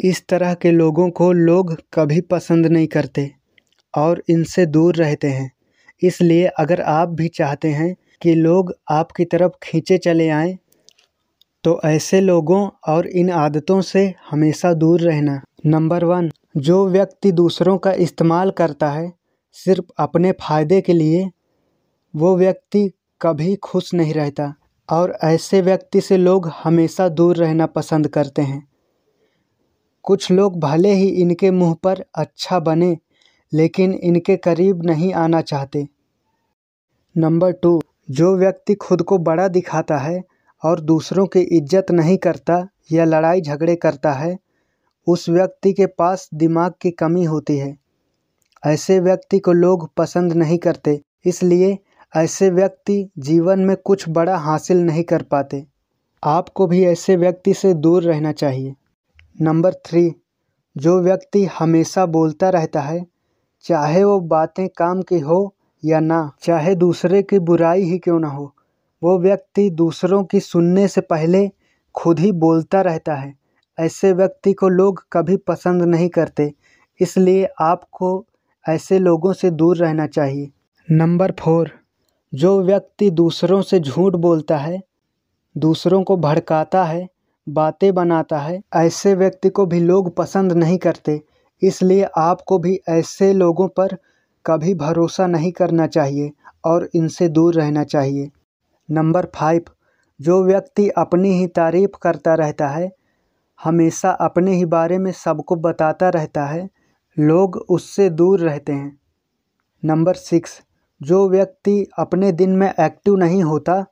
इस तरह के लोगों को लोग कभी पसंद नहीं करते और इनसे दूर रहते हैं। इसलिए अगर आप भी चाहते हैं कि लोग आपकी तरफ़ खींचे चले आएँ तो ऐसे लोगों और इन आदतों से हमेशा दूर रहना। नंबर वन, जो व्यक्ति दूसरों का इस्तेमाल करता है, सिर्फ़ अपने फ़ायदे के लिए, वो व्यक्ति कभी खुश नहीं रहता और ऐसे व्यक्ति से लोग हमेशा दूर रहना पसंद करते हैं। कुछ लोग भले ही इनके मुँह पर अच्छा बने, लेकिन इनके करीब नहीं आना चाहते। नंबर टू, जो व्यक्ति खुद को बड़ा दिखाता है और दूसरों की इज़्ज़त नहीं करता या लड़ाई झगड़े करता है, उस व्यक्ति के पास दिमाग की कमी होती है। ऐसे व्यक्ति को लोग पसंद नहीं करते, इसलिए ऐसे व्यक्ति जीवन में कुछ बड़ा हासिल नहीं कर पाते। आपको भी ऐसे व्यक्ति से दूर रहना चाहिए। नंबर थ्री, जो व्यक्ति हमेशा बोलता रहता है, चाहे वो बातें काम की हो या ना, चाहे दूसरे की बुराई ही क्यों ना हो, वो व्यक्ति दूसरों की सुनने से पहले खुद ही बोलता रहता है। ऐसे व्यक्ति को लोग कभी पसंद नहीं करते, इसलिए आपको ऐसे लोगों से दूर रहना चाहिए। नंबर फोर, जो व्यक्ति दूसरों से झूठ बोलता है, दूसरों को भड़काता है बातें बनाता है, ऐसे व्यक्ति को भी लोग पसंद नहीं करते। इसलिए आपको भी ऐसे लोगों पर कभी भरोसा नहीं करना चाहिए और इनसे दूर रहना चाहिए। नंबर फाइव, जो व्यक्ति अपनी ही तारीफ़ करता रहता है, हमेशा अपने ही बारे में सबको बताता रहता है, लोग उससे दूर रहते हैं। नंबर सिक्स, जो व्यक्ति अपने दिन में एक्टिव नहीं होता,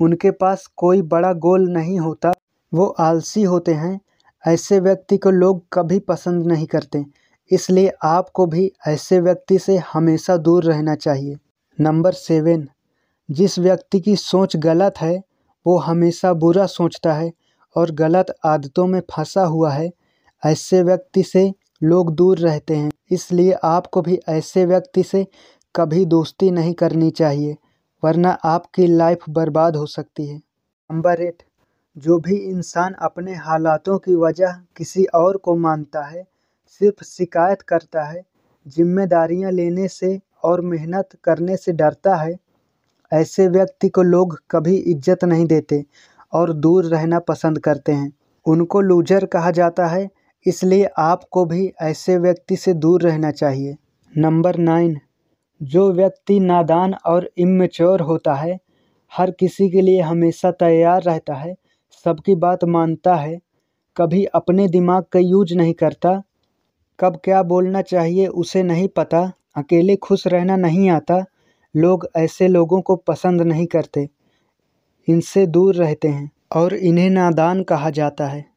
उनके पास कोई बड़ा गोल नहीं होता। वो आलसी होते हैं। ऐसे व्यक्ति को लोग कभी पसंद नहीं करते। इसलिए आपको भी ऐसे व्यक्ति से हमेशा दूर रहना चाहिए। नंबर सेवन, जिस व्यक्ति की सोच गलत है, वो हमेशा बुरा सोचता है और गलत आदतों में फंसा हुआ है। ऐसे व्यक्ति से लोग दूर रहते हैं। इसलिए आपको भी ऐसे व्यक्ति से कभी दोस्ती नहीं करनी चाहिए, वरना आपकी लाइफ बर्बाद हो सकती है। नंबर एट जो भी इंसान अपने हालातों की वजह किसी और को मानता है, सिर्फ़ शिकायत करता है, जिम्मेदारियाँ लेने से और मेहनत करने से डरता है, ऐसे व्यक्ति को लोग कभी इज़्ज़त नहीं देते और दूर रहना पसंद करते हैं। उनको लूजर कहा जाता है, इसलिए आपको भी ऐसे व्यक्ति से दूर रहना चाहिए। नंबर नाइन, जो व्यक्ति नादान और इमेच्योर होता है, हर किसी के लिए हमेशा तैयार रहता है सबकी बात मानता है, कभी अपने दिमाग का यूज़ नहीं करता, कब क्या बोलना चाहिए उसे नहीं पता, अकेले खुश रहना नहीं आता, लोग ऐसे लोगों को पसंद नहीं करते, इनसे दूर रहते हैं, और इन्हें नादान कहा जाता है।